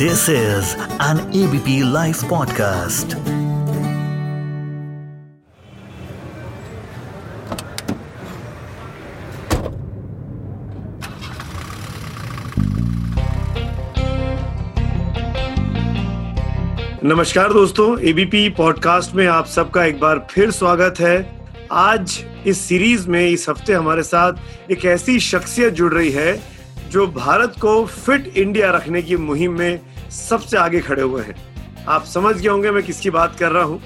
This is an ABP Life podcast. नमस्कार दोस्तों ABP podcast में आप सबका एक बार फिर स्वागत है आज इस सीरीज़ में, इस हफ़्ते हमारे साथ एक ऐसी शख्सियत जुड़ रही है, जो भारत को फिट इंडिया रखने की मुहिम में सबसे आगे खड़े हुए हैं। आप समझ गए होंगे मैं किसकी बात कर रहा हूँ।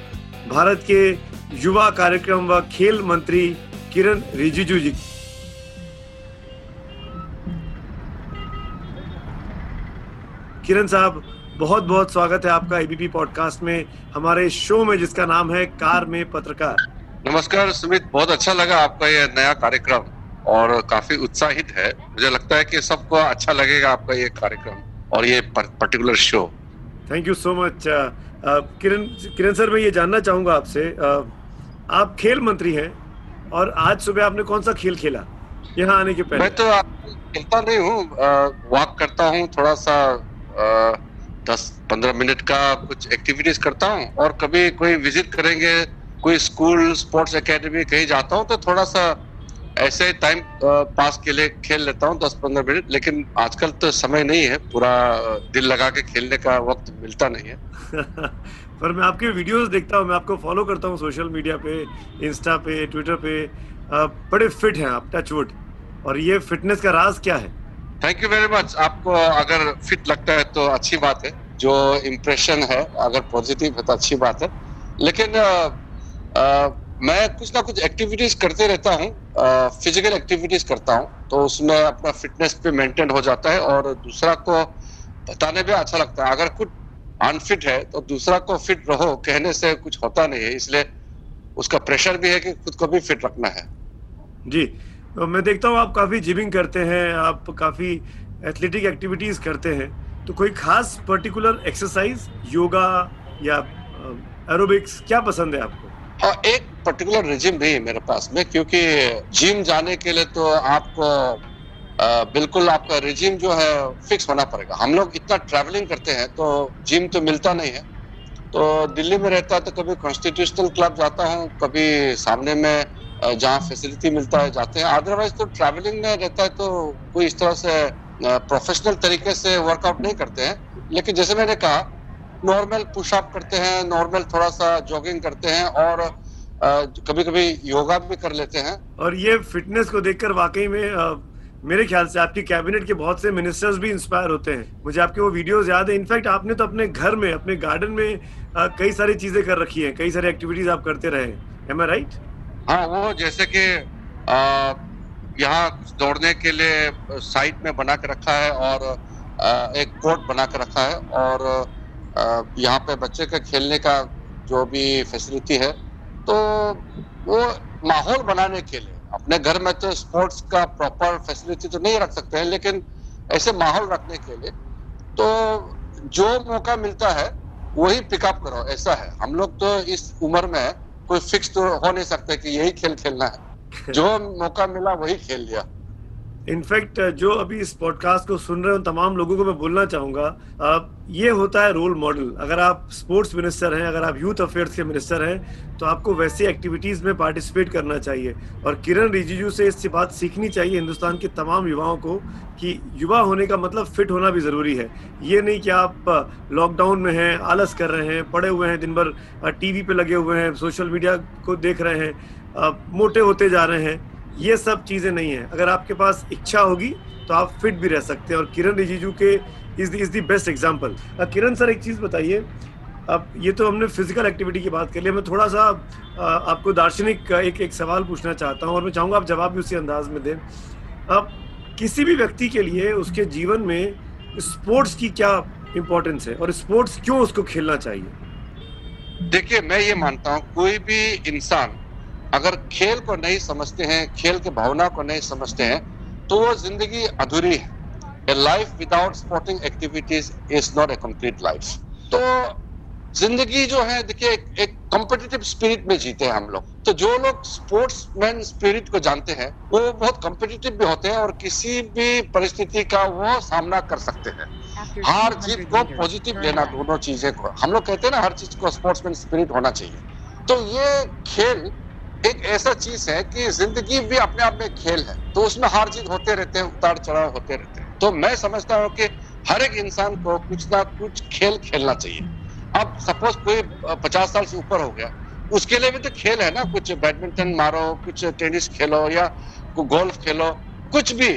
भारत के युवा कार्यक्रम व खेल मंत्री किरण रिजिजू जी। किरण साहब बहुत बहुत स्वागत है आपका एबीपी पॉडकास्ट में, हमारे शो में जिसका नाम है कार में पत्रकार। नमस्कार सुमित, बहुत अच्छा लगा आपका ये नया कार्यक्रम और काफ़ी उत्साहित है। मुझे लगता है कि सबको अच्छा लगेगा आपका ये कार्यक्रम। और ये particular show thank you so much Kiran Kiran sir मैं ये जानना चाहूँगा आपसे uh, आप खेल मंत्री हैं और आज सुबह आपने कौन सा खेल खेला? यहाँ आने के पहले। मैं तो खेलता नहीं हूँ वॉक करता हूँ थोड़ा सा दस पंद्रह मिनट का कुछ एक्टिविटीज़ करता हूँ और कभी कोई विज़िट करेंगे कोई स्कूल स्पोर्ट्स एकेडमी कहीं जाता हूँ तो थोड़ा सा ऐसे टाइम पास के लिए खेल लेता हूँ दस पंद्रह मिनट लेकिन आजकल तो समय नहीं है पूरा दिल लगा के खेलने का वक्त मिलता नहीं है। पर मैं आपके वीडियोस देखता हूँ मैं आपको फॉलो करता हूँ सोशल मीडिया पे इंस्टा पे ट्विटर पे। बड़े फिट हैं आप टच वुड और ये फिटनेस का राज क्या है? थैंक यू वेरी मच आपको अगर फिट लगता है तो अच्छी बात है। जो इम्प्रेशन है अगर पॉजिटिव है तो अच्छी बात है। लेकिन आ, आ, मैं कुछ ना कुछ एक्टिविटीज़ करते रहता हूँ फ़िज़िकल एक्टिविटीज़ करता हूँ तो उसमें अपना फिटनेस पे मेंटेन हो जाता है और दूसरा को बताने में अच्छा लगता है। अगर कुछ अनफिट है तो दूसरा को फिट रहो, कहने से कुछ होता नहीं है, इसलिए उसका प्रेशर भी है कि खुद को भी फिट रखना है। जी तो मैं देखता हूँ आप काफ़ी जिमिंग करते हैं, आप काफ़ी एथलेटिक एक्टिविटीज़ करते हैं तो कोई खास पर्टिकुलर एक्सरसाइज योगा या एरोबिक्स क्या पसंद है आपको? हाँ एक पर्टिकुलर रिजिम है मेरे पास में, क्योंकि जिम जाने के लिए तो आपको बिल्कुल आपका रिजिम जो है फिक्स होना पड़ेगा। हम लोग इतना ट्रैवलिंग करते हैं तो जिम तो मिलता नहीं है। तो दिल्ली में रहता है तो कभी कॉन्स्टिट्यूशनल क्लब जाता हूँ, कभी सामने में जहाँ फैसिलिटी मिलता है जाते हैं। अदरवाइज़ तो ट्रैवलिंग में रहता है तो कोई इस तरह से प्रोफेशनल तरीके से वर्कआउट नहीं करते हैं। लेकिन जैसे मैंने कहा नॉर्मल पुशअप करते हैं नॉर्मल थोड़ा सा जॉगिंग करते हैं और कभी कभी योगा भी कर लेते हैं। और ये फिटनेस को देखकर वाकई में आ, मेरे ख्याल से आपकी कैबिनेट के बहुत से मिनिस्टर्स भी इंस्पायर होते हैं। मुझे आपके वो वीडियोस याद है। इनफैक्ट आपने तो अपने घर में अपने गार्डन में आ, कई सारी चीज़ें कर रखी हैं कई सारी एक्टिविटीज़ आप करते रहे एम आई राइट हाँ वो जैसे कि यहाँ दौड़ने के लिए साइट में बना के रखा है और एक कोर्ट बना के रखा है और यहाँ पे बच्चे के खेलने का जो भी फैसिलिटी है तो वो माहौल बनाने के लिए, अपने घर में तो स्पोर्ट्स का प्रॉपर फैसिलिटी तो नहीं रख सकते हैं, लेकिन ऐसे माहौल रखने के लिए तो जो मौका मिलता है, वही पिकअप करो, ऐसा है। हम लोग तो इस उम्र में कोई फिक्स तो हो नहीं सकते कि यही खेल खेलना है। जो मौका मिला, वही खेल लिया। इनफैक्ट जो अभी इस पॉडकास्ट को सुन रहे हो तमाम लोगों को मैं बोलना चाहूँगा ये होता है रोल मॉडल अगर आप स्पोर्ट्स मिनिस्टर हैं, अगर आप यूथ अफेयर्स के मिनिस्टर हैं तो आपको वैसी एक्टिविटीज़ में पार्टिसिपेट करना चाहिए। और किरण रिजिजू से इससे बात सीखनी चाहिए हिंदुस्तान के तमाम युवाओं को कि युवा होने का मतलब फिट होना भी ज़रूरी है। ये नहीं कि आप लॉकडाउन में हैं, आलस कर रहे हैं, पड़े हुए हैं, दिन भर टीवी पे लगे हुए हैं सोशल मीडिया को देख रहे हैं मोटे होते जा रहे हैं। ये सब चीज़ें नहीं है। अगर आपके पास इच्छा होगी तो आप फिट भी रह सकते हैं। और किरण रिजिजू के is is the best example Kiran sir, एक चीज़ बताइए। अब ये तो हमने फ़िज़िकल एक्टिविटी की बात कर ली। मैं थोड़ा सा आपको दार्शनिक एक एक सवाल पूछना चाहता हूँ और मैं चाहूँगा आप जवाब भी उसी अंदाज में दें। अब किसी भी व्यक्ति के लिए उसके जीवन में स्पोर्ट्स की क्या इंपॉर्टेंस है? और स्पोर्ट्स क्यों उसको खेलना चाहिए? देखिए, मैं ये मानता हूँ, कोई भी इंसान अगर खेल को नहीं समझते हैं खेल के भावना को नहीं समझते हैं तो वो ज़िंदगी अधूरी है। A life without sporting activities is not a complete life तो ज़िंदगी जो है देखिए एक कॉम्पिटिटिव स्पिरिट में जीते हैं हम लोग। तो जो लोग स्पोर्ट्समैन स्पिरिट को जानते हैं वो बहुत कॉम्पिटिटिव भी होते हैं और किसी भी परिस्थिति का वो सामना कर सकते हैं। हार जीत को पॉजिटिव लेना दोनों चीज़ें को हम लोग कहते हैं ना हर चीज़ को स्पोर्ट्समैन स्पिरिट होना चाहिए। तो ये खेल एक ऐसा चीज़ है कि ज़िंदगी भी अपने आप में खेल है तो उसमें हार जीत होते रहते हैं उतार चढ़ाव होते रहते हैं। तो मैं समझता हूँ कि हर एक इंसान को कुछ ना कुछ खेल खेलना चाहिए। अब सपोज़ कोई पचास साल से ऊपर हो गया, उसके लिए भी तो खेल है ना, कुछ बैडमिंटन मारो, कुछ टेनिस खेलो या गोल्फ खेलो, कुछ भी।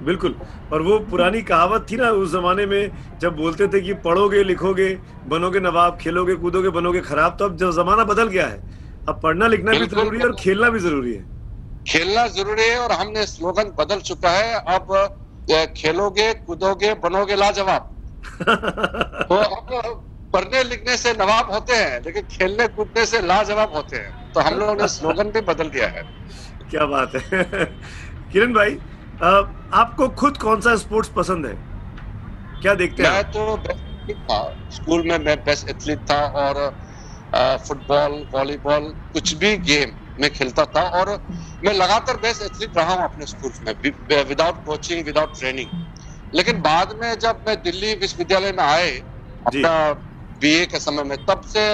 बिल्कुल, और वो पुरानी कहावत थी ना उस जमाने में, जब बोलते थे कि पढ़ोगे, लिखोगे, बनोगे नवाब, खेलोगे, कूदोगे, बनोगे खराब तो अब जब जमाना बदल गया है। अब पढ़ना लिखना भी ज़रूरी है और खेलना भी ज़रूरी है। खेलना ज़रूरी है और हमने स्लोगन बदल चुका है। अब खेलोगे कूदोगे बनोगे लाजवाब। तो अब पढ़ने लिखने से नवाब होते हैं लेकिन खेलने कूदने से लाजवाब होते हैं। तो हम लोगों ने स्लोगन भी बदल दिया है। क्या बात है। किरण भाई आपको खुद कौन सा स्पोर्ट्स पसंद है? क्या देखते हैं मैं तो था। स्कूल में मैं बेस्ट एथलीट था और फुटबॉल वॉलीबॉल कुछ भी गेम में खेलता था और मैं लगातार बेस्ट एथलीट रहा हूँ अपने स्कूल में विदाउट कोचिंग विदाउट ट्रेनिंग लेकिन बाद में जब मैं दिल्ली विश्वविद्यालय में आए अपना बीए के समय में तब से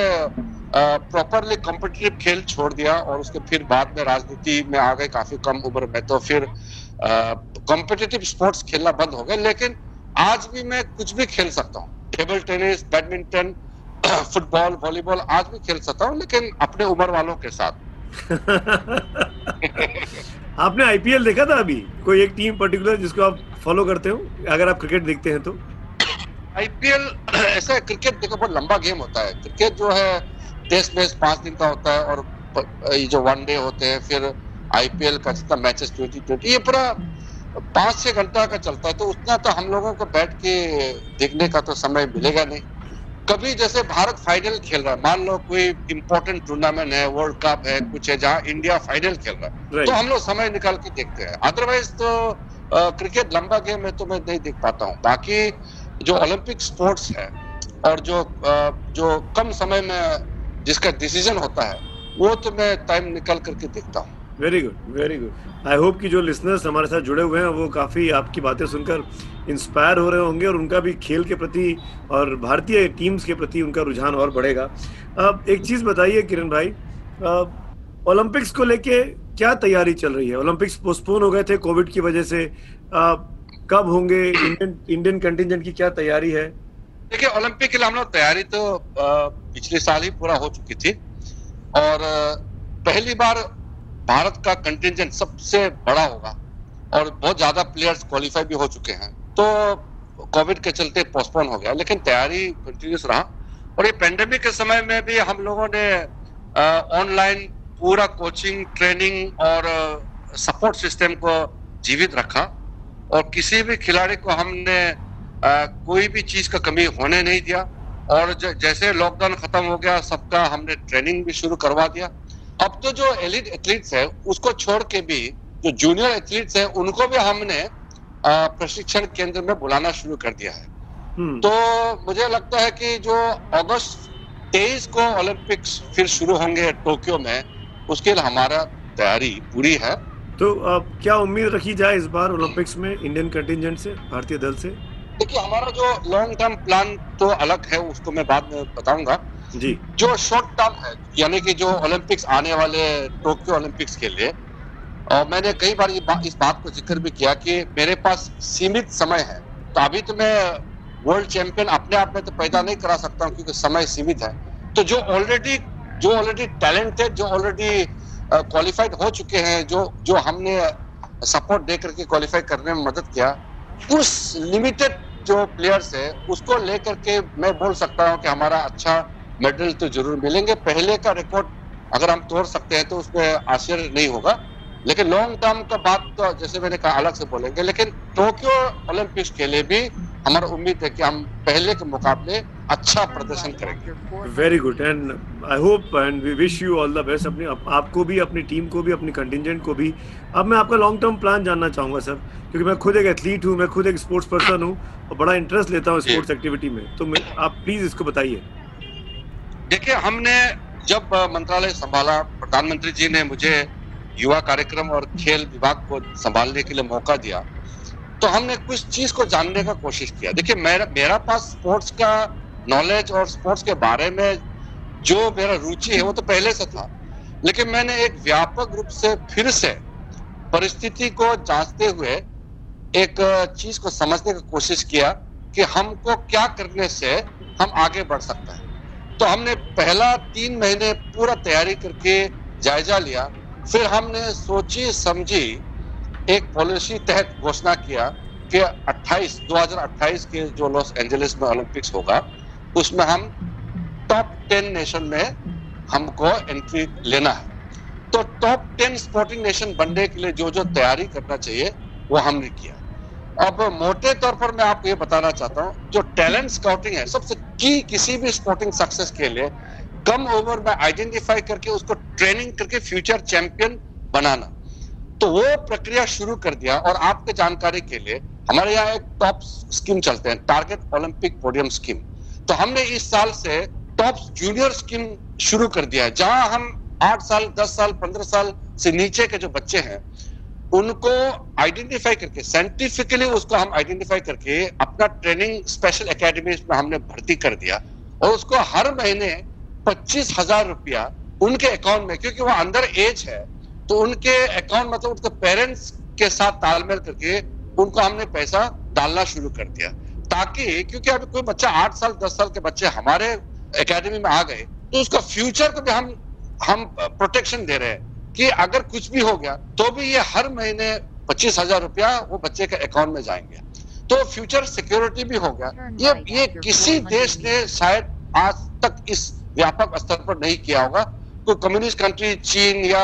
प्रॉपरली कॉम्पिटिटिव खेल छोड़ दिया और उसके फिर बाद में राजनीति में आ गए काफ़ी कम उम्र में। तो फिर कॉम्पिटिटिव स्पोर्ट्स खेलना बंद हो गए लेकिन आज भी मैं कुछ भी खेल सकता हूँ। Table tennis badminton football volleyball आज भी खेल सकता हूँ लेकिन अपने उम्र वालों के साथ। आपने आईपीएल देखा था अभी? कोई एक टीम पर्टिकुलर जिसको आप फॉलो करते हो? अगर आप क्रिकेट देखते हैं तो। आईपीएल ऐसा क्रिकेट देखो बहुत लंबा गेम होता है। क्रिकेट जो है टेस्ट मैच पाँच दिन का होता है और ये जो वन डे होते हैं फिर आईपीएल का जितना मैचेस ट्वेंटी ट्वेंटी ये पूरा पाँच छह घंटा का चलता है तो उतना तो हम लोगों को बैठ के देखने का तो समय मिलेगा नहीं। कभी जैसे भारत फाइनल खेल रहा है मान लो कोई इंपॉर्टेंट टूर्नामेंट है वर्ल्ड कप है कुछ है जहाँ इंडिया फाइनल खेल रहा है तो हम लोग समय निकाल के देखते हैं। अदरवाइज़ तो क्रिकेट लंबा गेम है तो मैं नहीं देख पाता हूँ। बाकी जो ओलंपिक स्पोर्ट्स है और जो जो कम समय में जिसका डिसीज़न होता है वो तो मैं टाइम निकाल करके देखता हूँ। Very good very good I hope कि जो लिसनर्स हमारे साथ जुड़े हुए हैं, वो काफ़ी आपकी बातें सुनकर इंस्पायर हो रहे होंगे और उनका भी खेल के प्रति और भारतीय टीम्स के प्रति उनका रुझान और बढ़ेगा। अब एक चीज़ बताइए किरण भाई ओलंपिक्स को लेके क्या तैयारी चल रही है? ओलंपिक्स पोस्टपोन हो गए थे कोविड की वजह से। कब होंगे? इंडियन इंडियन कंटिजेंट की क्या तैयारी है? देखिए ओलंपिक के लिए हम लोग तैयारी तो पिछले साल ही पूरा हो चुकी थी। और पहली बार भारत का कंटिजेंट सबसे बड़ा होगा और बहुत ज़्यादा प्लेयर्स क्वालिफाई भी हो चुके हैं। तो कोविड के चलते पोस्टपोन हो गया लेकिन तैयारी कंटिन्यूस रहा। और ये पेंडेमिक के समय में भी हम लोगों ने ऑनलाइन पूरा कोचिंग ट्रेनिंग और सपोर्ट सिस्टम को जीवित रखा। और किसी भी खिलाड़ी को हमने आ, कोई भी चीज़ का कमी होने नहीं दिया। और जैसे लॉकडाउन खत्म हो गया सबका हमने ट्रेनिंग भी शुरू करवा दिया। अब तो जो एलिट एथलीट्स है उसको छोड़ के भी जो जूनियर एथलीट्स है उनको भी हमने प्रशिक्षण केंद्र में बुलाना शुरू कर दिया है। हम्म। तो मुझे लगता है कि जो अगस्त तेईस को ओलंपिक्स फिर शुरू होंगे टोक्यो में उसके लिए हमारा तैयारी पूरी है। तो अब क्या उम्मीद रखी जाए इस बार ओलंपिक्स में इंडियन कंटिजेंट से भारतीय दल से? देखिए हमारा जो लॉन्ग टर्म प्लान तो अलग है उसको मैं बाद में बताऊँगा। जी। जो शॉर्ट टर्म है यानी कि जो ओलंपिक्स आने वाले टोक्यो ओलंपिक्स के लिए और मैंने कई बार बा, इस बात को ज़िक्र भी किया कि मेरे पास सीमित समय है। तो अभी तो मैं वर्ल्ड चैंपियन अपने आप में तो पैदा नहीं करा सकता हूँ क्योंकि समय सीमित है। तो जो ऑलरेडी जो ऑलरेडी टैलेंटेड जो ऑलरेडी क्वालिफाइड हो चुके हैं जो जो हमने सपोर्ट दे करके क्वालिफाई करने में मदद किया उस लिमिटेड जो प्लेयर्स है उसको लेकर के मैं बोल सकता हूँ कि हमारा अच्छा मेडल तो ज़रूर मिलेंगे। पहले का रिकॉर्ड अगर हम तोड़ सकते हैं तो उसमें आश्चर्य नहीं होगा। लेकिन लॉन्ग टर्म का बात तो जैसे मैंने कहा अलग से बोलेंगे। लेकिन टोक्यो ओलंपिक्स के लिए भी हमारा उम्मीद है कि हम पहले के मुकाबले अच्छा प्रदर्शन करेंगे। Very good and I hope and we wish you all the best अपनी आपको भी अपनी टीम को भी अपनी कंटिजेंट को भी। अब मैं आपका लॉन्ग टर्म प्लान जानना चाहूँगा सर क्योंकि मैं खुद एक एथलीट हूँ मैं खुद एक स्पोर्ट्स पर्सन हूँ और बड़ा इंटरेस्ट लेता हूँ स्पोर्ट्स एक्टिविटी में। तो आप प्लीज़ इसको बताइए। देखिए, हमने जब मंत्रालय संभाला, प्रधानमंत्री जी ने मुझे युवा कार्यक्रम और खेल विभाग को संभालने के लिए मौका दिया तो हमने कुछ चीज़ को जानने का कोशिश किया। देखिए, मेरा मेरा पास स्पोर्ट्स का नॉलेज और स्पोर्ट्स के बारे में जो मेरा रुचि है, वो तो पहले से था, लेकिन मैंने एक व्यापक रूप से फिर से परिस्थिति को जांचते हुए एक चीज़ को समझने की कोशिश किया कि हमको क्या करने से हम आगे बढ़ सकते हैं। तो हमने पहला तीन महीने पूरा तैयारी करके जायजा लिया। फिर हमने सोची समझी, एक पॉलिसी तहत घोषणा किया कि 28 2028 के जो लॉस एंजलिस में ओलंपिक्स होगा, उसमें हम टॉप टेन नेशन में हमको एंट्री लेना है। तो टॉप टेन स्पोर्टिंग नेशन बनने के लिए जो जो तैयारी करना चाहिए, वो हमने किया। अब मोटे तौर पर मैं आपको ये बताना चाहता हूँ, जो टैलेंट स्काउटिंग है, सबसे की किसी भी स्पोर्टिंग सक्सेस के लिए कम ओवर में आइडेंटिफाई करके उसको ट्रेनिंग करके फ्यूचर चैंपियन बनाना। तो वो प्रक्रिया शुरू कर दिया और आपके जानकारी के लिए हमारे यहाँ एक टॉप स्कीम चलते हैं टारगेट ओलंपिक पोडियम स्कीम तो हमने इस साल से टॉप जूनियर स्कीम शुरू कर दिया है, जहाँ हम आठ साल, दस साल, पंद्रह साल से नीचे के जो बच्चे हैं उनको आइडेंटिफाई करके साइंटिफिकली उसको हम आइडेंटिफाई करके अपना ट्रेनिंग स्पेशल एकेडमी में हमने भर्ती कर दिया और उसको हर महीने पच्चीस हज़ार रुपया उनके अकाउंट में, क्योंकि वो अंदर एज है तो उनके अकाउंट मतलब उनके पेरेंट्स के साथ तालमेल करके उनको हमने पैसा डालना शुरू कर दिया। ताकि, क्योंकि अभी कोई बच्चा आठ साल, दस साल के बच्चे हमारे एकेडमी में आ गए तो उसका फ्यूचर को भी हम हम प्रोटेक्शन दे रहे हैं। कि अगर कुछ भी हो गया तो भी ये हर महीने पच्चीस हज़ार रुपया वो बच्चे के अकाउंट में जाएँगे। तो फ्यूचर सिक्योरिटी भी हो गया। ये ये किसी देश ने शायद आज तक इस व्यापक स्तर पर नहीं किया होगा। कोई कम्युनिस्ट कंट्री चीन या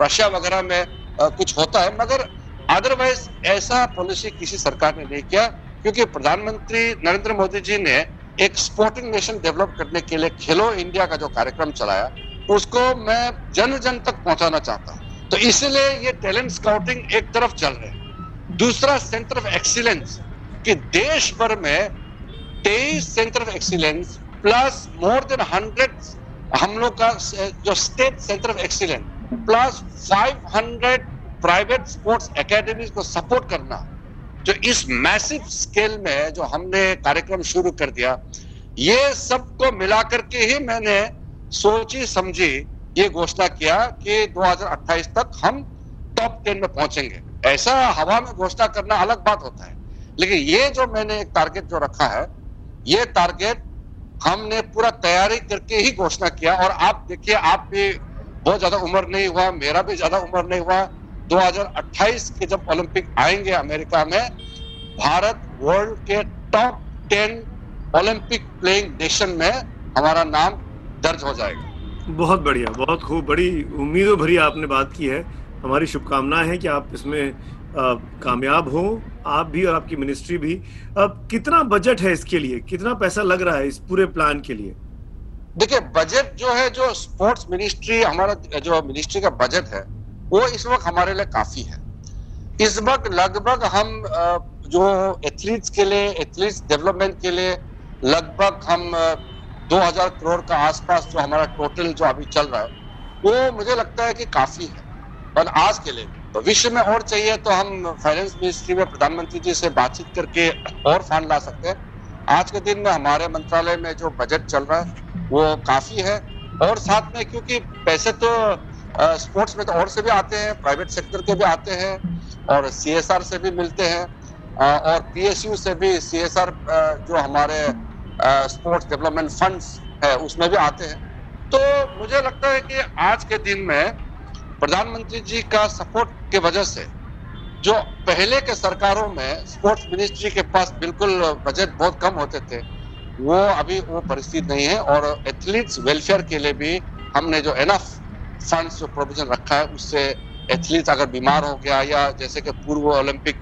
रशिया वगैरह में आ, कुछ होता है मगर अदरवाइज़ ऐसा पॉलिसी किसी सरकार ने नहीं किया क्योंकि प्रधानमंत्री नरेंद्र मोदी जी ने एक स्पोर्टिंग नेशन डेवलप करने के लिए खेलो इंडिया का जो कार्यक्रम चलाया उसको मैं जन जन तक पहुंचाना चाहता हूँ। तो इसलिए ये टैलेंट स्काउटिंग एक तरफ़ चल रहे हैं। दूसरा सेंटर ऑफ़ एक्सीलेंस कि देश भर में तेईस centre of excellence plus more than hundred हम लोग का, जो state centre of excellence plus 500 private sports academies को सपोर्ट करना, जो इस मैसिव स्केल में जो हमने कार्यक्रम शुरू कर दिया, ये सबको मिलाकर के ही मैंने सोची समझी ये घोषणा किया कि 2028 तक हम टॉप टेन में पहुँचेंगे। ऐसा हवा में घोषणा करना अलग बात होता है। लेकिन ये जो मैंने एक टारगेट जो रखा है, ये टारगेट हमने पूरा तैयारी करके ही घोषणा किया और आप देखिए, आप भी बहुत ज़्यादा उम्र नहीं हुआ, मेरा भी ज़्यादा उम्र नहीं हुआ। 2028 के जब ओलंपिक आएँगे अमेरिका में, भारत वर्ल्ड के top ten Olympic playing nation में हमारा नाम दर्ज हो जाएगा। बहुत बढ़िया बहुत खूब बड़ी उम्मीदों भरी आपने बात की है। हमारी शुभकामनाएँ हैं कि आप इसमें कामयाब हो आप भी और आपकी मिनिस्ट्री भी। अब कितना बजट है इसके लिए? कितना पैसा लग रहा है इस पूरे प्लान के लिए? देखिए बजट जो है जो स्पोर्ट्स मिनिस्ट्री हमारा जो मिनिस्ट्री का बजट है वो इस वक्त हमारे लिए काफ़ी है। इस वक्त लगभग हम जो एथलीट्स के लिए एथलीट्स डेवलपमेंट के लिए लगभग हम 2000 करोड़ का आसपास जो हमारा टोटल जो अभी चल रहा है, वो मुझे लगता है कि काफ़ी है। और आज के लिए, भविष्य में और चाहिए तो हम फाइनेंस मिनिस्ट्री में, प्रधानमंत्री जी से बातचीत करके और फंड ला सकते हैं। आज के दिन में हमारे मंत्रालय में जो बजट चल रहा है, वो काफ़ी है। और साथ में क्योंकि पैसे तो स्पोर्ट्स में तो और से भी आते हैं प्राइवेट सेक्टर के भी आते हैं, और सीएसआर से भी मिलते हैं और पीएसयू से भी सीएसआर जो हमारे स्पोर्ट्स डेवलपमेंट फंड्स है उसमें भी आते हैं। तो मुझे लगता है कि आज के दिन में प्रधानमंत्री जी का सपोर्ट के वजह से जो पहले के सरकारों में स्पोर्ट्स मिनिस्ट्री के पास बिल्कुल बजट बहुत कम होते थे, वो अभी वो परिस्थिति नहीं है और एथलीट्स वेलफेयर के लिए भी हमने जो एनफ फंड्स जो प्रोविज़न रखा है, उससे एथलीट्स अगर बीमार हो गया या जैसे कि पूर्व ओलंपिक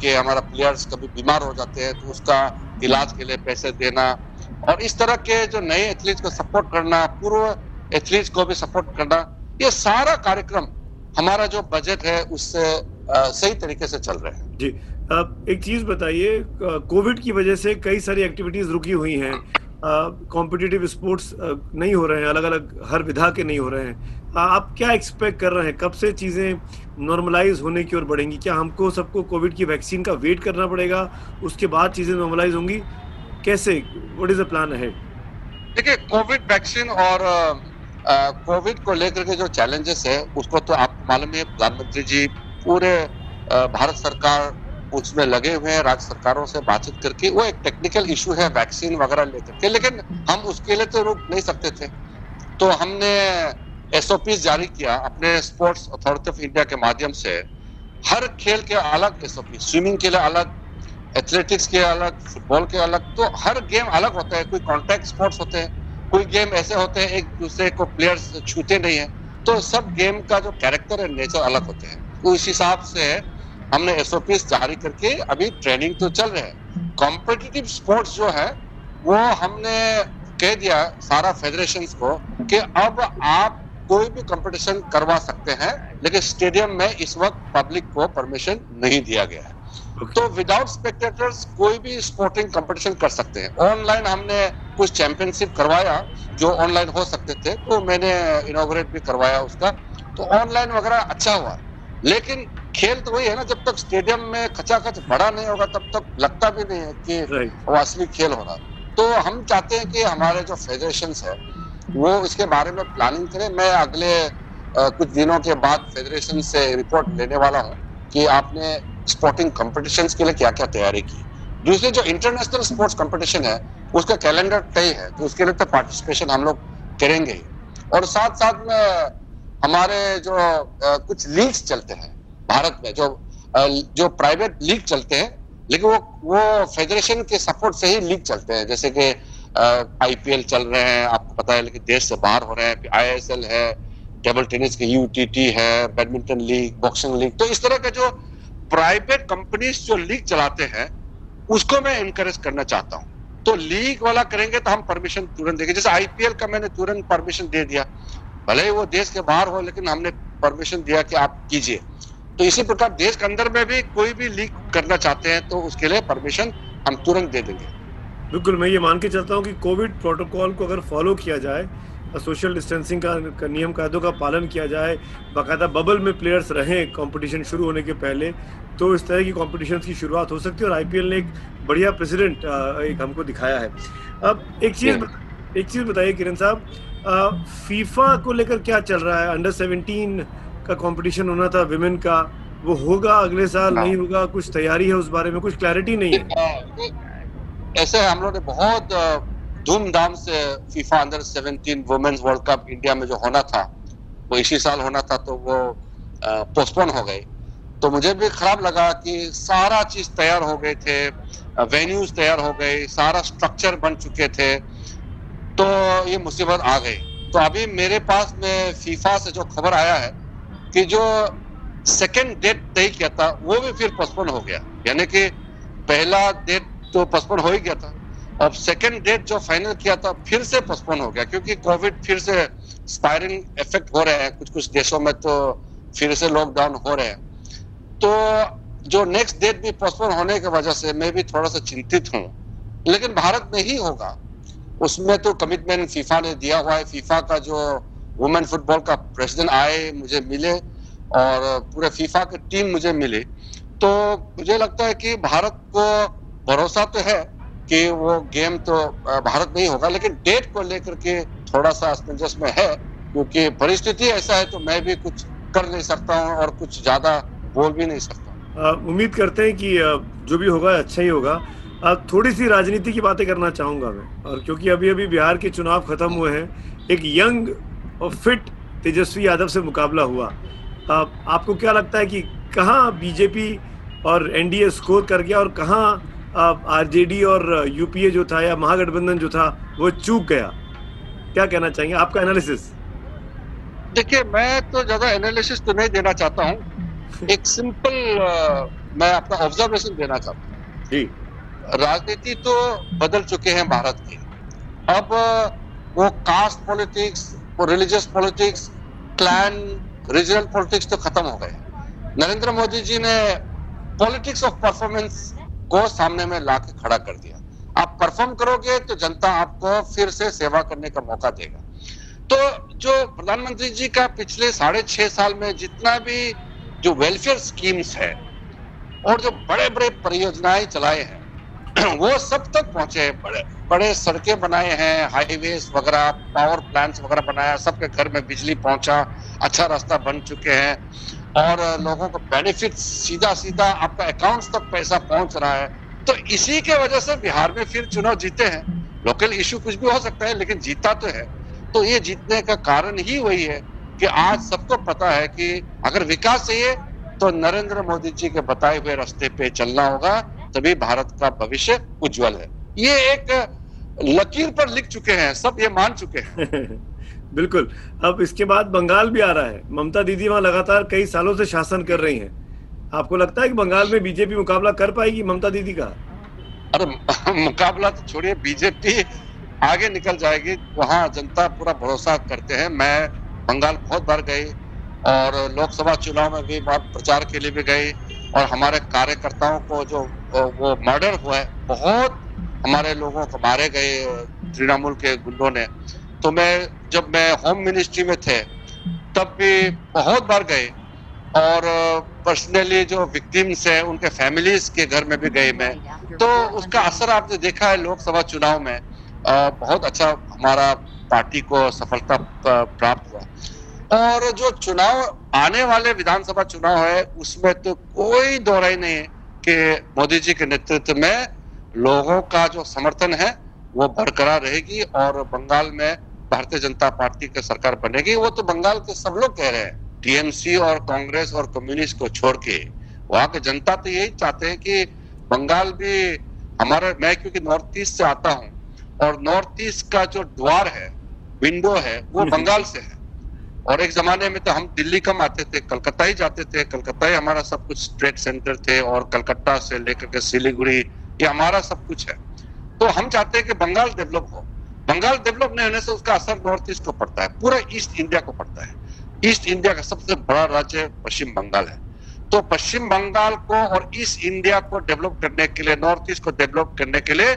के हमारा प्लेयर्स कभी बीमार हो जाते हैं तो उसका इलाज के लिए पैसे देना और इस तरह के जो नए एथलीट को सपोर्ट करना, पूर्व एथलीट को भी सपोर्ट करना, ये सारा कार्यक्रम हमारा जो बजट है, उससे सही तरीके से चल रहे हैं। जी, अब एक चीज़ बताइए कोविड की वजह से कई सारी एक्टिविटीज़ रुकी हुई हैं। कॉम्पिटिटिव स्पोर्ट्स नहीं हो रहे हैं अलग अलग हर विधा के नहीं हो रहे हैं। आप क्या एक्सपेक्ट कर रहे हैं? कब से चीज़ें नॉर्मलाइज होने की ओर बढ़ेंगी? क्या हमको सबको कोविड की वैक्सीन का वेट करना पड़ेगा? उसके बाद चीज़ें नॉर्मलाइज होंगी? कैसे? व्हाट इज़ द प्लान है देखिए कोविड वैक्सीन और कोविड को लेकर के जो चैलेंजेस है, उसको तो आपको मालूम है प्रधानमंत्री जी पूरे भारत सरकार उसमें लगे हुए हैं, राज्य सरकारों से बातचीत करके। वो एक टेक्निकल इशू है वैक्सीन वगैरह लेकर के। लेकिन हम उसके लिए तो रुक नहीं सकते थे। तो हमने एसओपी जारी किया अपने स्पोर्ट्स अथॉरिटी ऑफ़ इंडिया के माध्यम से। हर खेल के अलग एसओपी स्विमिंग के लिए अलग एथलेटिक्स के अलग फुटबॉल के अलग तो हर गेम अलग होता है। कोई कॉन्टैक्ट स्पोर्ट्स होते हैं, कोई गेम ऐसे होते हैं, एक दूसरे को प्लेयर्स छूते नहीं है। तो सब गेम का जो कैरेक्टर है नेचर अलग होते हैं। तो इस हिसाब से हमने एसओपी जारी करके अभी ट्रेनिंग तो चल रहे हैं। कॉम्पिटिटिव स्पोर्ट्स जो है, वो हमने कह दिया सारा फेडरेशन को कि अब आप कोई भी कंपटीशन करवा सकते हैं लेकिन स्टेडियम में इस वक्त पब्लिक को परमिशन नहीं दिया गया है। तो विदाउट स्पेक्टेटर्स कोई भी स्पोर्टिंग कंपटीशन कर सकते हैं। ऑनलाइन हमने कुछ चैंपियनशिप करवाया जो ऑनलाइन हो सकते थे तो मैंने इनोग्रेट भी करवाया उसका। तो ऑनलाइन वगैरह अच्छा हुआ। लेकिन खेल तो वही है ना जब तक स्टेडियम में खचाखच बड़ा नहीं होगा तब तक लगता भी नहीं है कि वो असली खेल होगा। तो हम चाहते हैं कि हमारे जो फेडरेशन है वो इसके बारे में प्लानिंग करें। मैं अगले आ, कुछ दिनों के बाद फेडरेशन से रिपोर्ट लेने वाला हूँ कि आपने स्पोर्टिंग कॉम्पिटिशन के लिए क्या क्या तैयारी की। दूसरी जो इंटरनेशनल स्पोर्ट्स कॉम्पिटिशन है उसका कैलेंडर तय है तो उसके लिए तो पार्टिसिपेशन हम लोग करेंगे। और साथ साथ में हमारे जो कुछ लीग्स चलते हैं भारत में जो जो प्राइवेट लीग चलते हैं लेकिन वो वो फेडरेशन के सपोर्ट से ही लीग चलते हैं। जैसे कि आईपीएल चल रहे हैं, आपको पता है लेकिन देश से बाहर हो रहे हैं आईएसएल है टेबल टेनिस के यूटीटी है बैडमिंटन लीग बॉक्सिंग लीग तो इस तरह के जो प्राइवेट कंपनीज़ जो लीग चलाते हैं, उसको मैं इनकरेज करना चाहता हूँ। तो लीग वाला करेंगे तो हम परमिशन तुरंत देंगे। जैसे आईपीएल का मैंने तुरंत परमिशन दे दिया। भले ही वो देश के बाहर हो, लेकिन हमने परमिशन दिया कि आप कीजिए। तो इसी प्रकार देश के अंदर में भी कोई भी लीग करना चाहते हैं तो उसके लिए परमिशन हम तुरंत दे देंगे। बिल्कुल मैं ये मान के चलता हूँ कि कोविड प्रोटोकॉल को अगर फॉलो किया जाए सोशल डिस्टेंसिंग का, का नियम कायदों का पालन किया जाए बाकायदा बबल में प्लेयर्स रहें कंपटीशन शुरू होने के पहले तो इस तरह की कंपटीशन की शुरुआत हो सकती है और आईपीएल ने एक बढ़िया प्रेसिडेंट एक हमको दिखाया है। अब एक चीज़ एक चीज़ बताइए किरण साहब फीफा को लेकर क्या चल रहा है? अंडर सेवनटीन का कंपटीशन होना था विमेन का वो होगा अगले साल हाँ। नहीं होगा कुछ तैयारी है उस बारे में कुछ क्लैरिटी नहीं है? ऐसे हम लोग ने बहुत धूमधाम से FIFA under 17 women's world cup India में जो होना था, वो इसी साल होना था तो वो पोस्टपोन हो गई तो मुझे भी खराब लगा कि सारा चीज़ तैयार हो गए थे वेन्यूज तैयार हो गए, सारा स्ट्रक्चर बन चुके थे तो ये मुसीबत आ गई। तो अभी मेरे पास में फीफा से जो खबर आया है कि जो सेकेंड डेट तय किया था, वो भी फिर पोस्टपोन हो गया। यानी कि पहला डेट तो पोस्टपोन हो ही गया था। अब सेकेंड डेट जो फाइनल किया था, फिर से पोस्टपोन हो गया, क्योंकि कोविड फिर से स्पायरिंग इफ़ेक्ट हो रहे हैं। कुछ कुछ देशों में तो फिर से लॉकडाउन हो रहे हैं। तो जो नेक्स्ट डेट भी पोस्टपोन होने की वजह से मैं भी थोड़ा सा चिंतित हूँ। लेकिन भारत में ही होगा। उसमें तो कमिटमेंट फीफा ने दिया हुआ है। फीफा का जो वुमेन फुटबॉल का प्रेसिडेंट आए, मुझे मिले, और पूरे फीफा की टीम मुझे मिली। तो मुझे लगता है कि भारत को भरोसा तो है कि वो गेम तो भारत में ही होगा, लेकिन डेट को लेकर के थोड़ा सा असमंजस में है, क्योंकि परिस्थिति ऐसा है तो मैं भी कुछ कर नहीं सकता हूँ और कुछ ज़्यादा बोल भी नहीं सकता उम्मीद करते हैं कि जो भी होगा अच्छा ही होगा। थोड़ी सी राजनीति की बातें करना चाहूँगा मैं, और क्योंकि अभी अभी बिहार के चुनाव खत्म हुए हैं, एक यंग और फिट तेजस्वी यादव से मुकाबला हुआ। आपको क्या लगता है कि कहाँ बीजेपी और एनडीए स्कोर कर गया और कहाँ आरजेडी और यूपीए जो था या महागठबंधन जो था वो चूक गया। क्या कहना चाहेंगे? आपका एनालिसिस देखिए मैं तो ज़्यादा एनालिसिस तो नहीं देना चाहता हूँ। एक सिंपल मैं अपना ऑब्जर्वेशन देना चाहता हूँ। जी। राजनीति तो बदल चुके हैं भारत के। अब वो कास्ट पॉलिटिक्स वो religious politics clan regional politics तो खत्म हो गए नरेंद्र मोदी जी ने पॉलिटिक्स ऑफ़ परफॉर्मेंस को सामने में ला खड़ा कर दिया। आप आप परफॉर्म करोगे तो जनता आपको फिर से सेवा करने का मौका देगा। तो जो प्रधानमंत्री जी का पिछले साढ़े छह साल में जितना भी जो वेलफेयर स्कीम्स है और जो बड़े बड़े परियोजनाएँ चलाए हैं, वो सब तक पहुँचे हैं। बड़े बड़े सड़कें बनाए हैं हाईवे वगैरह पावर प्लांट्स वगैरह बनाया, सबके घर में बिजली पहुँचा अच्छा रास्ता बन चुके हैं। और लोगों को बेनिफिट सीधा सीधा आपका अकाउंट्स तक पैसा पहुँच रहा है। तो इसी के वजह से बिहार में फिर चुनाव जीते हैं। लोकल इशू कुछ भी हो सकता है, लेकिन जीता तो है। तो ये जीतने का कारण ही वही है कि आज सबको पता है कि अगर विकास चाहिए तो नरेंद्र मोदी जी के बताए हुए रास्ते पे चलना होगा, तभी भारत का भविष्य उज्जवल है। ये एक लकीर पर लिख चुके हैं, सब ये मान चुके हैं। बिल्कुल। अब इसके बाद बंगाल भी आ रहा है। ममता दीदी वहाँ लगातार कई सालों से शासन कर रही हैं। आपको लगता है कि बंगाल में बीजेपी मुकाबला कर पाएगी ममता दीदी का? अरे, मुकाबला तो छोड़िए, बीजेपी आगे निकल जाएगी। वहाँ जनता पूरा भरोसा करते हैं। मैं बंगाल बहुत बार गई और लोकसभा चुनाव में भी प्रचार के लिए भी गई और हमारे कार्यकर्ताओं को जो वो मर्डर हुआ है, बहुत हमारे लोगों को मारे गए, तृणमूल के गुंडों ने। तो मैं, जब मैं होम मिनिस्ट्री में थे, तब भी बहुत बार गए। और पर्सनली जो विक्टिम्स है, उनके फैमिलीज़ के घर में भी गए मैं। तो उसका असर आपने देखा है लोकसभा चुनाव में। बहुत अच्छा हमारा पार्टी को सफलता प्राप्त हुआ। और जो चुनाव, आने वाले विधानसभा चुनाव है, उसमें तो कोई दोहराई नहीं है कि मोदी जी के नेतृत्व में लोगों का जो समर्थन है, वो बरकरार रहेगी। और बंगाल में भारतीय जनता पार्टी की सरकार बनेगी वो तो बंगाल के सब लोग कह रहे हैं। टीएमसी और कांग्रेस और कम्युनिस्ट को छोड़ के। वहाँ की जनता तो यही चाहते हैं कि बंगाल भी हमारा मैं क्योंकि नॉर्थ ईस्ट से आता हूँ और नॉर्थ ईस्ट का जो द्वार है विंडो है वो बंगाल से है। और एक जमाने में तो हम दिल्ली कम आते थे कलकत्ता ही जाते थे। कलकत्ता ही हमारा सब कुछ ट्रेड सेंटर थे और कलकत्ता से लेकर के सिलीगुड़ी ये हमारा सब कुछ है। तो हम चाहते हैं कि बंगाल डेवलप हो। बंगाल डेवलप नहीं होने से उसका असर नॉर्थ ईस्ट को पड़ता है पूरा ईस्ट इंडिया को पड़ता है। ईस्ट इंडिया का सबसे बड़ा राज्य पश्चिम बंगाल है। तो पश्चिम बंगाल को और ईस्ट इंडिया को डेवलप करने के लिए नॉर्थ ईस्ट को डेवलप करने के लिए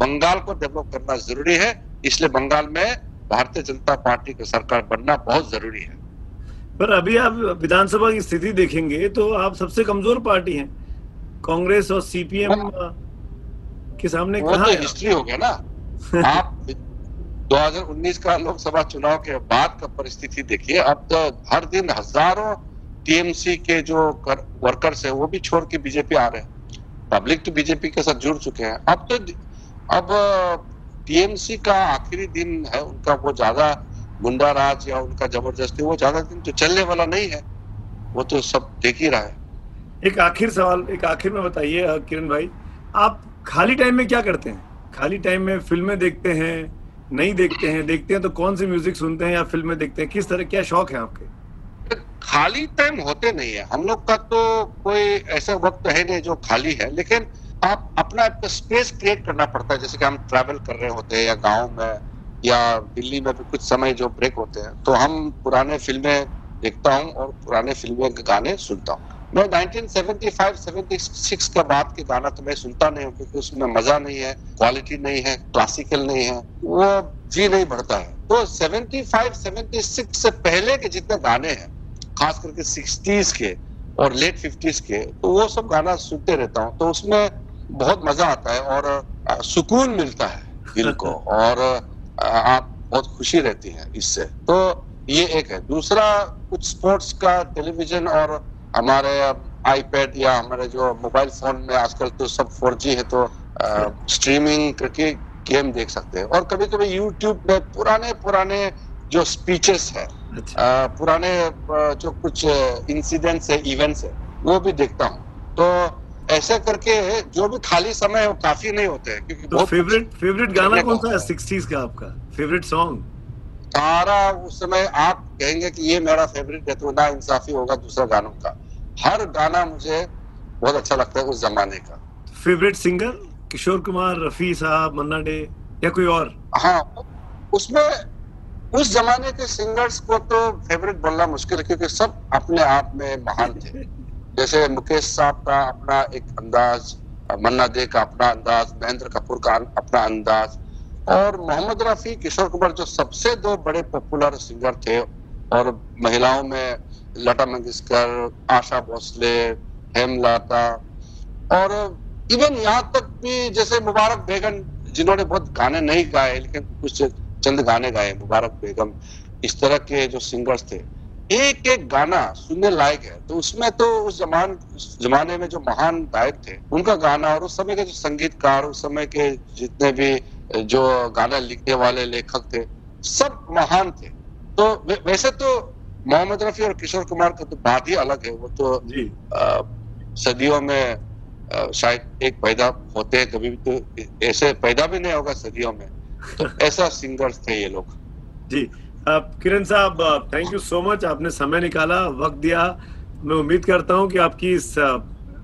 बंगाल को डेवलप करना ज़रूरी है। इसलिए बंगाल में भारतीय जनता पार्टी की सरकार बनना बहुत ज़रूरी है। पर अभी आप विधानसभा की स्थिति देखेंगे तो आप सबसे कमज़ोर पार्टी हैं। कांग्रेस और सीपीएम के सामने वो तो हिस्ट्री हो गया ना। आप 2019 का लोकसभा चुनाव के बाद का परिस्थिति देखिए अब तो हर दिन हज़ारों टीएमसी के जो कर, वर्कर्स है वो भी छोड़ के बीजेपी आ रहे हैं। पब्लिक तो बीजेपी के साथ जुड़ चुके हैं। अब तो अब टीएमसी का आखिरी दिन है उनका वो ज़्यादा गुंडा राज या उनका ज़बरदस्ती वो ज़्यादा दिन तो चलने वाला नहीं है। वो तो सब देख ही रहा है। एक आखिर सवाल एक आखिर में बताइए किरण भाई आप खाली टाइम में क्या करते हैं? खाली टाइम में फ़िल्में देखते हैं नहीं देखते हैं देखते हैं तो कौन सी म्यूज़िक सुनते हैं या फ़िल्में देखते हैं? किस तरह, क्या शौक है आपके? खाली टाइम होते नहीं है। हम लोग का तो कोई ऐसा वक्त है नहीं जो खाली है, लेकिन आप अपना स्पेस क्रिएट करना पड़ता है। जैसे कि हम ट्रैवल कर रहे होते हैं या गाँव में या दिल्ली में भी कुछ समय जो ब्रेक होते हैं तो हम पुराने फ़िल्में देखता हूँ और पुराने फ़िल्में गाने सुनता हूँ। मैं 1975-76 के बाद के गाना तो मैं सुनता नहीं हूँ क्योंकि उसमें मज़ा नहीं है क्वालिटी नहीं है क्लासिकल नहीं है वो जी नहीं बढ़ता है। तो 75-76 से पहले के जितने गाने हैं खास करके 60s के और लेट 50s के तो वो सब गाना सुनते रहता हूँ तो उसमें बहुत मज़ा आता है और सुकून मिलता है दिल को और आप बहुत खुशी रहती है इससे। तो ये एक है। दूसरा कुछ स्पोर्ट्स का टेलीविज़न और हमारे आईपैड या हमारे जो मोबाइल फ़ोन में आजकल तो सब फोर है तो आ, स्ट्रीमिंग करके गेम देख सकते हैं। और कभी कभी यूट्यूब में पुराने पुराने जो स्पीचेस है अच्छा। आ, पुराने जो कुछ इंसिडेंट्स है इवेंट्स है वो भी देखता हूँ। तो ऐसे करके जो भी खाली समय है वो काफ़ी नहीं होते हैं क्योंकि तो फेवरेट फेवरेट गाना कौन सा है? सिक्सटीज का आपका फेवरेट सॉन्ग सारा उस समय आप कहेंगे कि ये मेरा फेवरेट है तो ना इंसाफी होगा दूसरा गानों का। हर गाना मुझे बहुत अच्छा लगता है उस जमाने का। फेवरेट सिंगर किशोर कुमार रफी साहब मन्ना डे या कोई और? हाँ उसमें उस जमाने के सिंगर्स को तो फेवरेट बोलना मुश्किल है क्योंकि सब अपने आप में महान थे। जैसे मुकेश साहब का अपना एक अंदाज मन्ना दे का अपना अंदाज महेंद्र कपूर का अपना अंदाज और मोहम्मद रफी किशोर कुमार जो सबसे दो बड़े पॉपुलर सिंगर थे, और महिलाओं में लता मंगेशकर, आशा भोसले हेमलता और इवन यहाँ तक भी जैसे मुबारक बेगम, जिन्होंने बहुत गाने नहीं गाए, लेकिन कुछ चंद गाने गाए, मुबारक बेगम, इस तरह के जो सिंगर्स थे एक एक गाना सुनने लायक है। तो उसमें तो उस जमान जमाने में जो महान गायक थे, उनका गाना और उस समय के जो संगीतकार, उस समय के जितने भी जो गाना लिखने वाले लेखक थे सब महान थे। तो वैसे तो मोहम्मद रफी और किशोर कुमार का तो बात ही अलग है। वो तो आ, सदियों में आ, शायद एक पैदा होते हैं कभी भी तो ऐसे पैदा भी नहीं होगा सदियों में। तो ऐसा सिंगर्स थे ये लोग। जी। किरण साहब थैंक यू सो मच आपने समय निकाला वक्त दिया। मैं उम्मीद करता हूँ कि आपकी इस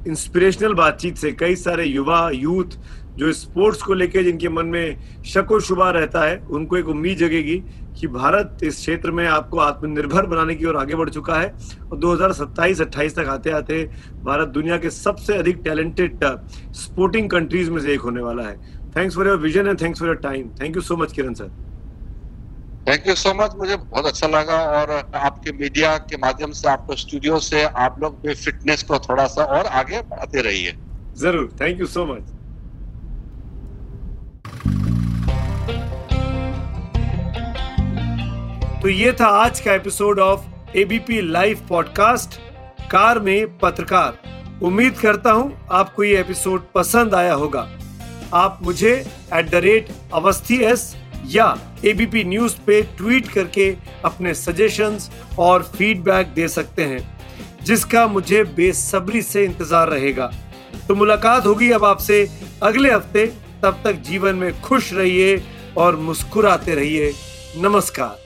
इंस्पिरेशनल बातचीत से कई सारे युवा यूथ जो स्पोर्ट्स को लेकर जिनके मन में शक और शुबा रहता है उनको एक उम्मीद जगेगी कि भारत इस क्षेत्र में आपको आत्मनिर्भर बनाने की ओर आगे बढ़ चुका है और 2027-28 तक आते आते भारत दुनिया के सबसे अधिक टैलेंटेड स्पोर्टिंग कंट्रीज़ में से एक होने वाला है। Thanks for your vision and thanks for your time thank you so much Kiran sir thank you so much मुझे बहुत अच्छा लगा और आपके मीडिया के माध्यम से आपको स्टूडियो से आप लोग भी फिटनेस को थोड़ा सा और आगे बढ़ाते रहिए। ज़रूर। थैंक यू सो मच तो ये था आज का episode of ABP live podcast car में पत्रकार। उम्मीद करता हूँ आपको ये एपिसोड पसंद आया होगा। आप मुझे at the rate Awasthi S या एबीपी न्यूज़ पे ट्वीट करके अपने सजेशंस और फीडबैक दे सकते हैं, जिसका मुझे बेसब्री से इंतज़ार रहेगा। तो मुलाकात होगी अब आपसे अगले हफ़्ते। तब तक जीवन में खुश रहिए और मुस्कुराते रहिए। नमस्कार।